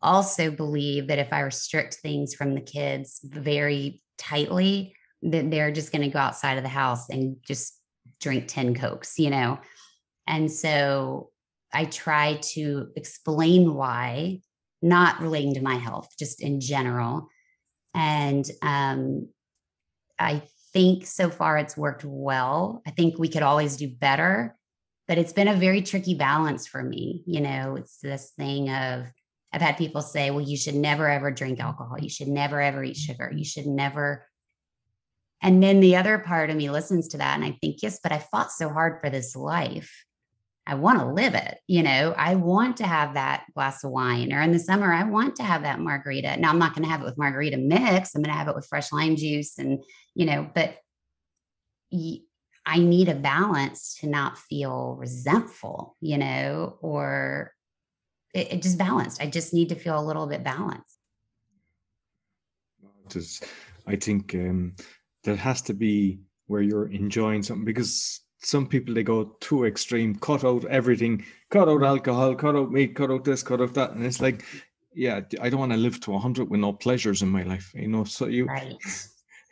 also believe that if I restrict things from the kids very tightly, that they're just going to go outside of the house and just drink 10 Cokes, you know? And so I try to explain why, not relating to my health, just in general. And um, I think so far it's worked well. I think we could always do better, but it's been a very tricky balance for me. You know, it's this thing of, I've had people say, well, you should never ever drink alcohol. You should never ever eat mm. sugar. You should never. And then the other part of me listens to that and I think, yes, but I fought so hard for this life. I want to live it. You know, I want to have that glass of wine, or in the summer, I want to have that margarita. Now, I'm not going to have it with margarita mix. I'm going to have it with fresh lime juice, and you know, but I need a balance to not feel resentful, you know, or it, it just balanced. I just need to feel a little bit balanced. Just, I think um, there has to be where you're enjoying something because some people they go too extreme, cut out everything, cut out alcohol, cut out meat, cut out this, cut out that, and it's like, yeah, I don't want to live to hundred with no pleasures in my life, you know. So you, right.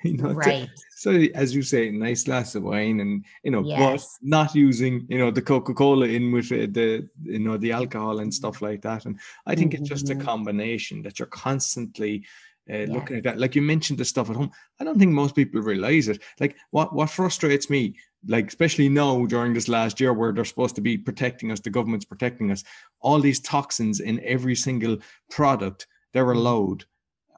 you know, right. So as you say, nice glass of wine, and you know, yes. but not using you know the Coca Cola in with the you know the alcohol and stuff like that. And I think mm-hmm. it's just a mm-hmm. combination that you're constantly uh, yeah. looking at that. Like you mentioned the stuff at home. I don't think most people realize it. Like what what frustrates me, like especially now during this last year where they're supposed to be protecting us, the government's protecting us, all these toxins in every single product they're mm. allowed.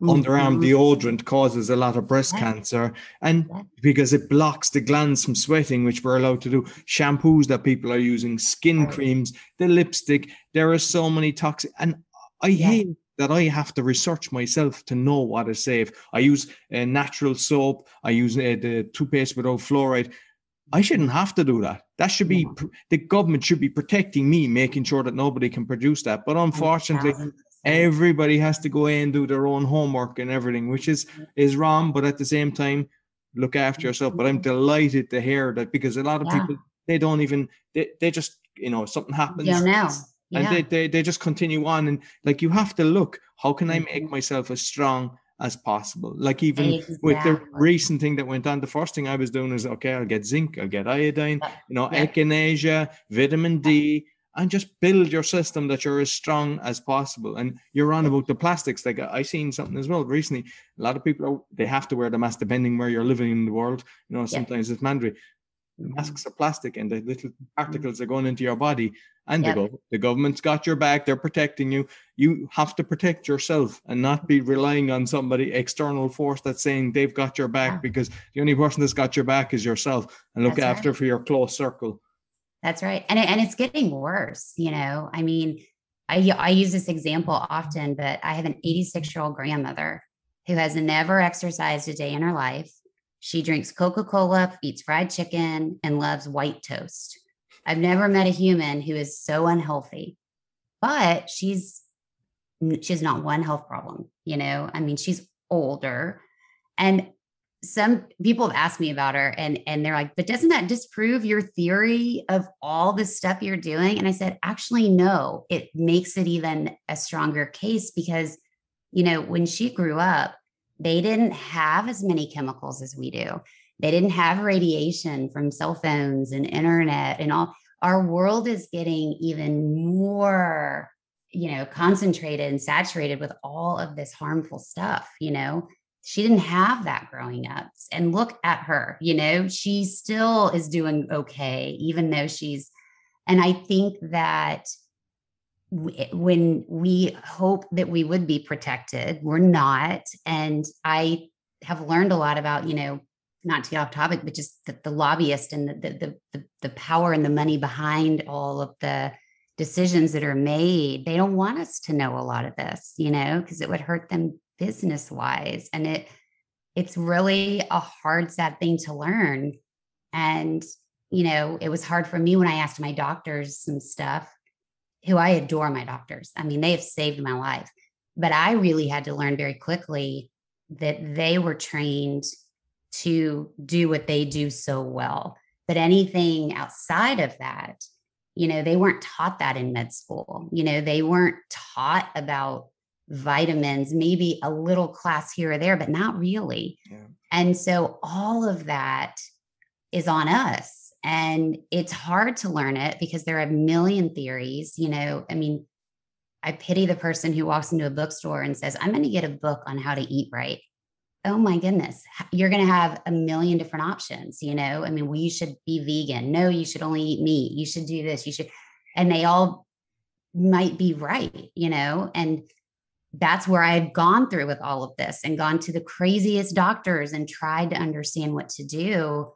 Mm-hmm. Underarm deodorant causes a lot of breast cancer, and because it blocks the glands from sweating, which we're allowed to do. Shampoos that people are using, skin creams, the lipstick. There are so many toxic, and I yeah. hate that I have to research myself to know what is safe. I use a natural soap. I use uh, the toothpaste without fluoride. I shouldn't have to do that. That should be the government should be protecting me, making sure that nobody can produce that. But unfortunately, everybody has to go in and do their own homework and everything, which is is wrong. But at the same time, look after yourself. But I'm delighted to hear that because a lot of yeah. people they don't even they, they just you know something happens. Yeah, now yeah. and they, they they just continue on and like you have to look how can i make mm-hmm. myself as strong as possible like even exactly. with the recent thing that went on the first thing i was doing is okay i'll get zinc i'll get iodine you know yeah. echinacea vitamin d and just build your system that you're as strong as possible. And you're on about the plastics. Like I seen something as well recently. A lot of people are, they have to wear the mask depending where you're living in the world. You know, sometimes yeah. it's mandatory. The mm-hmm. masks are plastic and the little mm-hmm. particles are going into your body and the, gov- the government's got your back they're protecting you you have to protect yourself and not be relying on somebody external force that's saying they've got your back because the only person that's got your back is yourself and look that's after right. for your close circle that's right and, and it's getting worse you know? I mean I, I use this example often but i have an 86 year old grandmother who has never exercised a day in her life. She drinks coca-cola eats fried chicken and loves white toast. I've never met a human who is so unhealthy, but she's she's not one health problem. You know, I mean, she's older, and some people have asked me about her, and and they're like, but doesn't that disprove your theory of all the stuff you're doing? And I said, actually, no. It makes it even a stronger case because, you know, when she grew up, they didn't have as many chemicals as we do. They didn't have radiation from cell phones and internet and all. Our world is getting even more, you know, concentrated and saturated with all of this harmful stuff, you know. She didn't have that growing up. And look at her, you know, she still is doing okay, even though she's, and I think that eh, when we hope that we would be protected, we're not. And I have learned a lot about, you know, not to get off topic, but just the, the lobbyist and the, the, the the power and the money behind all of the decisions that are made. They don't want us to know a lot of this, you know, because it would hurt them business wise. And it it's really a hard, sad thing to learn. And, you know, it was hard for me when I asked my doctors some stuff, who I adore my doctors. I mean, they have saved my life. But I really had to learn very quickly that they were trained to do what they do so well. But anything outside of that, you know, they weren't taught that in med school. You know, they weren't taught about vitamins, maybe a little class here or there, but not really. Yeah. And so all of that is on us. And it's hard to learn it because there are a million theories. You know, I mean, I pity the person who walks into a bookstore and says, I'm going to get a book on how to eat right. Oh my goodness, you're going to have a million different options. You know, I mean, well, you should be vegan. No, you should only eat meat. You should do this. You should, and they all might be right, you know, and that's where I've gone through with all of this and gone to the craziest doctors and tried to understand what to do.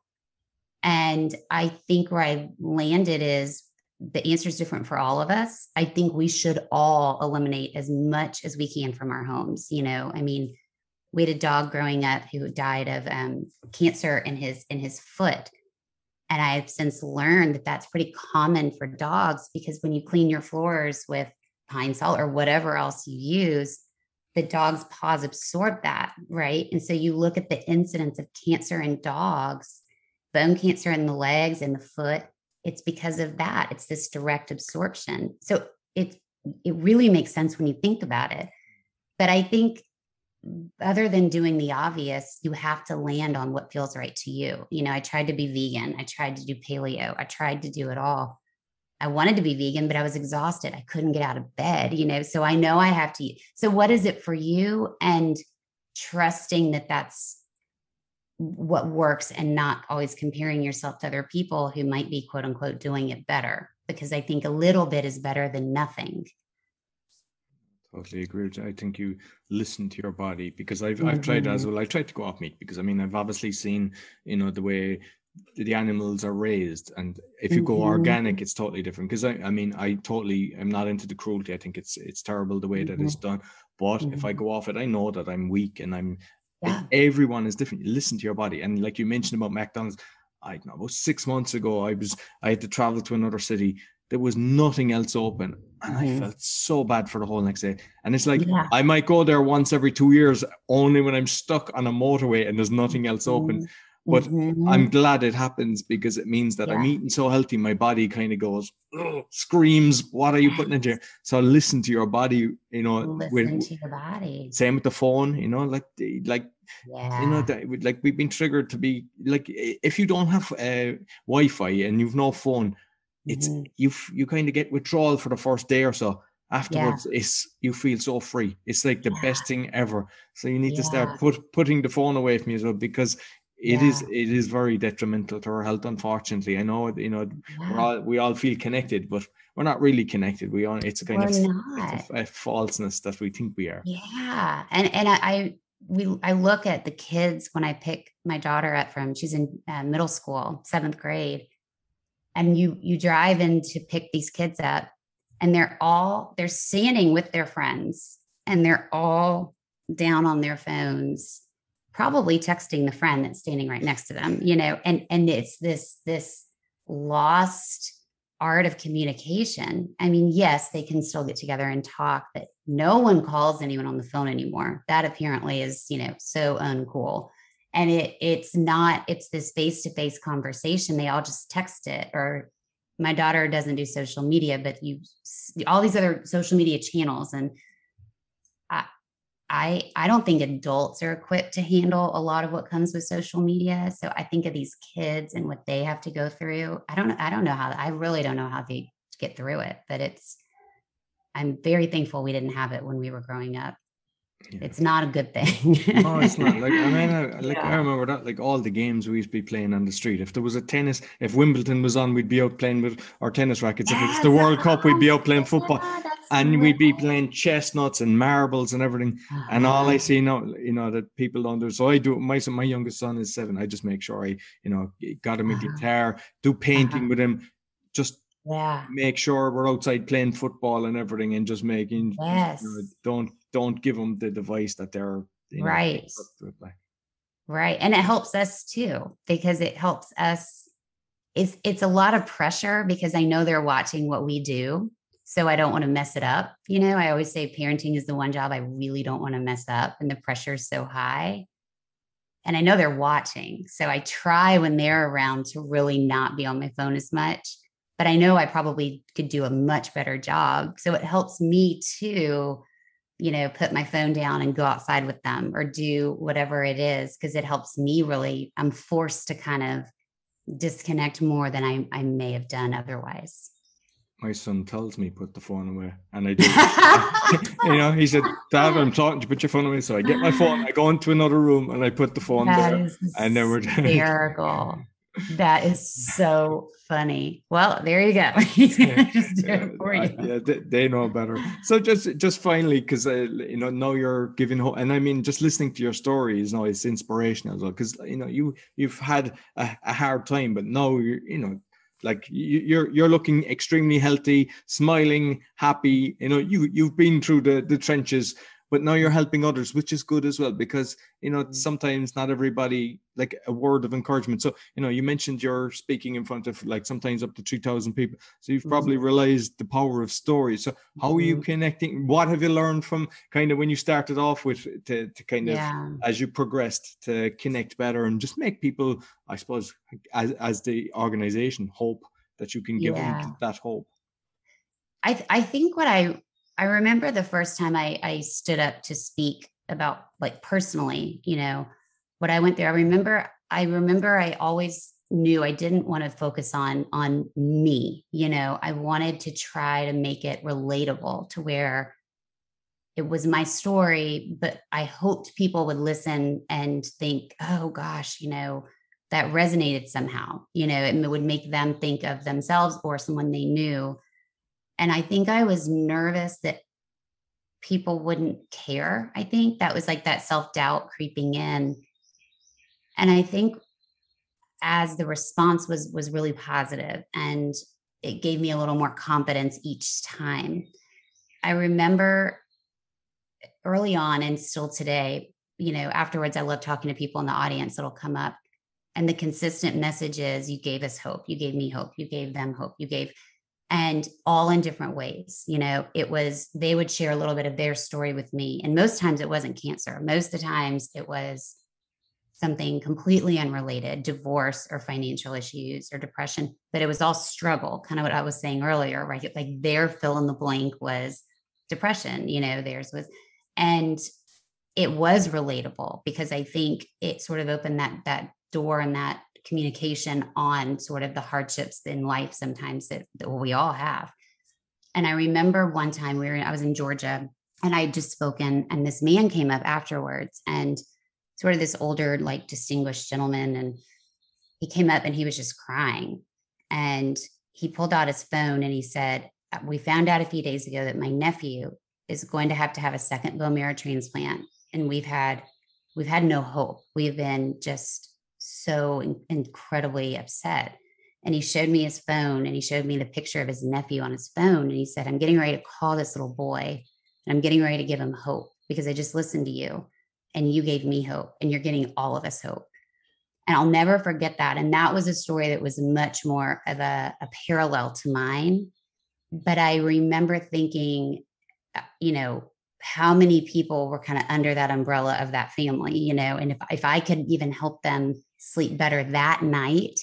And I think where I landed is the answer is different for all of us. I think we should all eliminate as much as we can from our homes. You know, I mean, we had a dog growing up who died of um, cancer in his in his foot, and I've since learned that that's pretty common for dogs because when you clean your floors with Pine-Sol or whatever else you use, the dog's paws absorb that, right? And so you look at the incidence of cancer in dogs, bone cancer in the legs and the foot, it's because of that. It's this direct absorption. So it it really makes sense when you think about it. But I think other than doing the obvious, you have to land on what feels right to you. You know, I tried to be vegan, I tried to do paleo, I tried to do it all. I wanted to be vegan, but I was exhausted. I couldn't get out of bed, you know. So I know I have to eat. So what is it for you? And trusting that that's what works and not always comparing yourself to other people who might be quote unquote doing it better. Because I think a little bit is better than nothing. Totally agree. I think you listen to your body because I've mm-hmm. I've tried as mm-hmm. well. I tried to go off meat because I mean I've obviously seen you know the way the animals are raised and if you go mm-hmm. organic it's totally different because I, I mean i totally am not into the cruelty i think it's it's terrible the way mm-hmm. that it's mm-hmm. done but mm-hmm. if i mm-hmm. go off it i know that i'm weak and i'm yeah. everyone is different you listen to your body and like you mentioned about mcdonald's i don't know about six months ago i was i had to travel to another city there was nothing else open and i felt so bad for the whole next day and it's like yeah. i might go there once every two years only when i'm stuck on a motorway and there's nothing else open but mm-hmm. I'm glad it happens because it means that yeah. I'm eating so healthy. My body kind of goes, screams, what are you putting into here? So listen to your body, you know. Listen with, to your body. Same with the phone, you know, like, like, yeah. you know, like we've been triggered to be like, if you don't have uh, Wi Fi and you've no phone, it's mm-hmm. you you kind of get withdrawal for the first day or so afterwards yeah. it's you feel so free it's like the yeah. best thing ever so you need yeah. to start put putting the phone away from you as well because it yeah. is it is very detrimental to our health unfortunately. I know you know yeah. we're all we all feel connected but we're not really connected. We are it's a kind we're of a, a, falseness that we think we are. Yeah. And and I, I, we i look at the kids when i pick my daughter up from she's in uh, middle school seventh grade and you you drive in to pick these kids up and they're all they're standing with their friends and they're all down on their phones probably texting the friend that's standing right next to them you know and and it's this this lost art of communication. I mean yes they can still get together and talk but no one calls anyone on the phone anymore. That apparently is you know so uncool. And it it's not it's this face-to-face conversation. They all just text it or my daughter doesn't do social media but you all these other social media channels and I I don't think adults are equipped to handle a lot of what comes with social media. So I think of these kids and what they have to go through. I don't I don't know how I really don't know how they get through it, but it's I'm very thankful we didn't have it when we were growing up. Yeah. It's not a good thing. no, it's not. Like I mean, I, like yeah. I remember that. Like all the games we used to be playing on the street. If there was a tennis, if Wimbledon was on, we'd be out playing with our tennis rackets. Yes, if it's the World Cup, we'd be out playing football and we'd be playing chestnuts and marbles and everything. And all I uh-huh. see now, you know, that people don't do. So I do. My my youngest son is seven. I just make sure I, you know, got him a uh-huh. guitar, do painting uh-huh. with him, just yeah, make sure we're outside playing football and everything, and just making. Yes. You know, don't don't give them the device that they're you know, right. Right. And it helps us too, because it helps us. It's it's a lot of pressure because I know they're watching what we do. So I don't want to mess it up. You know, I always say parenting is the one job I really don't want to mess up. And the pressure is so high. And I know they're watching. So I try when they're around to really not be on my phone as much. But I know I probably could do a much better job. So it helps me too you know, put my phone down and go outside with them or do whatever it is because it helps me really. I'm forced to kind of disconnect more than I, I may have done otherwise. My son tells me put the phone away, and I do. you know, he said, "Dad, I'm talking to put your phone away." So I get my phone, I go into another room, and I put the phone that there, and then we're hysterical. That is so funny. Well, there you go. Just do it for you. Yeah, they, they know better. So just just finally, because uh, you know now you're giving hope, and I mean just listening to your story stories now it's inspirational as well. Because you know you you've had a, a hard time, but now you you know like you're you're looking extremely healthy smiling happy you know you you've been through the the trenches but now you're helping others which is good as well because you know mm. sometimes not everybody like a word of encouragement so you know you mentioned you're speaking in front of like sometimes up to 3000 people so you've probably mm-hmm. realized the power of stories so how are you mm-hmm. connecting what have you learned from kind of when you started off with to, to kind of yeah. as you progressed to connect better and just make people i suppose as, as the organization hope that you can give yeah. them that hope I, th- I think what I I remember the first time I, I stood up to speak about like personally, you know, what I went through. I remember, I remember I always knew I didn't want to focus on on me, you know, I wanted to try to make it relatable to where it was my story, but I hoped people would listen and think, oh gosh, you know, that resonated somehow, you know, it would make them think of themselves or someone they knew and I think I was nervous that people wouldn't care. I think that was like that self doubt creeping in. And I think as the response was was really positive and it gave me a little more confidence each time. I remember early on and still today, you know, afterwards I love talking to people in the audience that'll come up and the consistent message is you gave us hope, you gave me hope, you gave them hope, you gave and all in different ways. You know, it was they would share a little bit of their story with me. And most times it wasn't cancer. Most of the times it was something completely unrelated, divorce or financial issues or depression, but it was all struggle, kind of what I was saying earlier, right? Like their fill in the blank was depression, you know, theirs was and it was relatable because I think it sort of opened that that door and that communication on sort of the hardships in life sometimes that, that we all have. And I remember one time we were, I was in Georgia and I had just spoken, and this man came up afterwards and sort of this older, like distinguished gentleman. And he came up and he was just crying. And he pulled out his phone and he said, uh, We found out a few days ago that my nephew is going to have to have a second bone marrow transplant. And we've had, we've had no hope. We've been just so in- incredibly upset. And he showed me his phone and he showed me the picture of his nephew on his phone. And he said, I'm getting ready to call this little boy and I'm getting ready to give him hope because I just listened to you and you gave me hope and you're getting all of us hope. And I'll never forget that. And that was a story that was much more of a, a parallel to mine. But I remember thinking, uh, you know, how many people were kind of under that umbrella of that family, you know, and if, if I could even help them sleep better that night,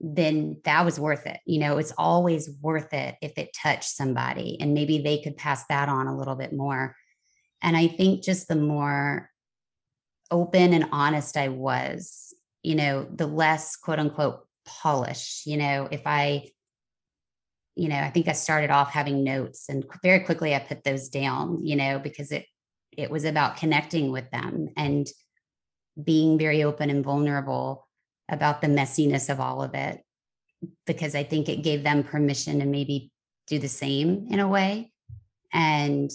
then that was worth it. You know, it's always worth it if it touched somebody and maybe they could pass that on a little bit more. And I think just the more open and honest I was, you know, the less quote unquote polish, you know, if I, you know, I think I started off having notes and very quickly I put those down, you know, because it, it was about connecting with them and being very open and vulnerable about the messiness of all of it because I think it gave them permission to maybe do the same in a way and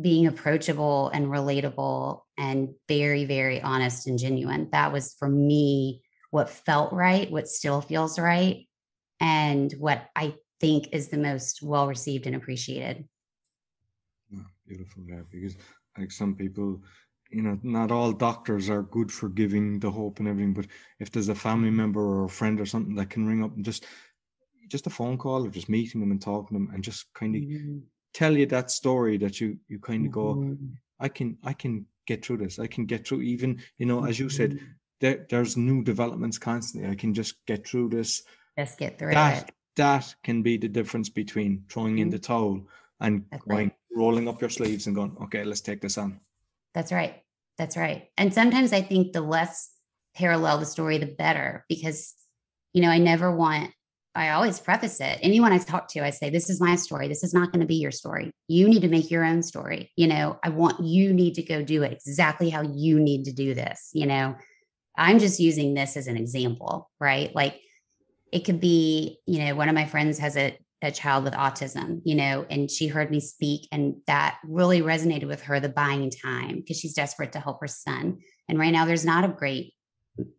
being approachable and relatable and very very honest and genuine. That was for me what felt right what still feels right and what i think is the most well received and appreciated oh, beautiful yeah because like some people you know, not all doctors are good for giving the hope and everything, but if there's a family member or a friend or something that can ring up and just just a phone call or just meeting them and talking to them and just kind of Mhm. tell you that story that you you kind of go, Mhm. I can I can get through this. I can get through even, you know, as you said, Mhm. there, there's new developments constantly. I can just get through this. Just get through That it. That can be the difference between throwing in the mm-hmm. towel and That's going, right. rolling up your sleeves and going, okay, let's take this on. That's right. That's right. And sometimes I think the less parallel the story, the better, because, you know, I never want, I always preface it. Anyone I talk to, I say, this is my story. This is not going to be your story. You need to make your own story. You know, I want you need to go do it exactly how you need to do this. You know, I'm just using this as an example, right? Like it could be, you know, one of my friends has a, a child with autism, you know, and she heard me speak and that really resonated with her the buying time because she's desperate to help her son. And right now there's not a great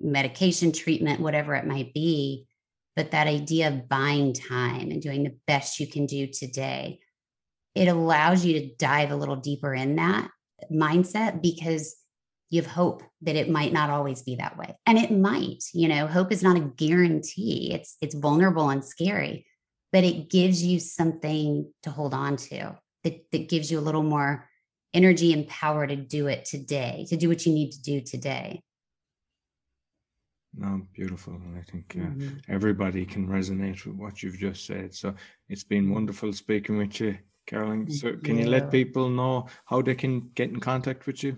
medication treatment, whatever it might be, but that idea of buying time and doing the best you can do today, it allows you to dive a little deeper in that mindset because you have hope that it might not always be that way and it might you know hope is not a guarantee it's it's vulnerable and scary but it gives you something to hold on to that, that gives you a little more energy and power to do it today to do what you need to do today No, beautiful. I think uh, Mhm. everybody can resonate with what you've just said. So it's been wonderful speaking with you, carolyn So can you let people know how they can get in contact with you?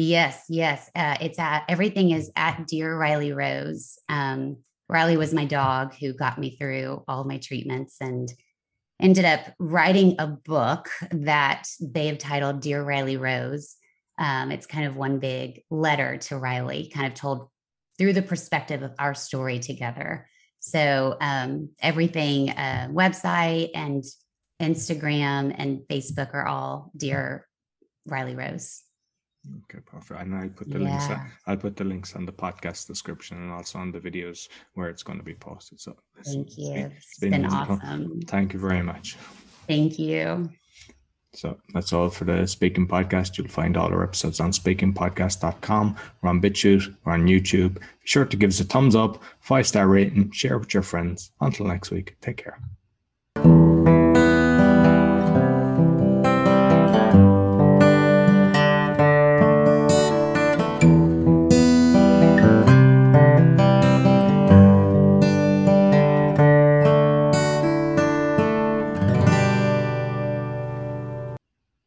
Yes, yes. Uh, it's at everything is at Dear Riley Rose. Um, Riley was my dog who got me through all my treatments and ended up writing a book that they have titled Dear Riley Rose. Um, it's kind of one big letter to Riley, kind of told through the perspective of our story together. So um, everything, uh, website and Instagram and Facebook are all Dear Riley Rose. Okay, perfect. And I'll put the links. Uh, I'll put the links on the podcast description and also on the videos where it's going to be posted. So Thank you. been- It's been been awesome. Thank you very much. Thank you. So that's all for the Speaking Podcast. You'll find all our episodes on speakingpodcast.com. We're on BitChute. We're on YouTube. Be sure to give us a thumbs up, five star rating, share with your friends. Until next week, take care.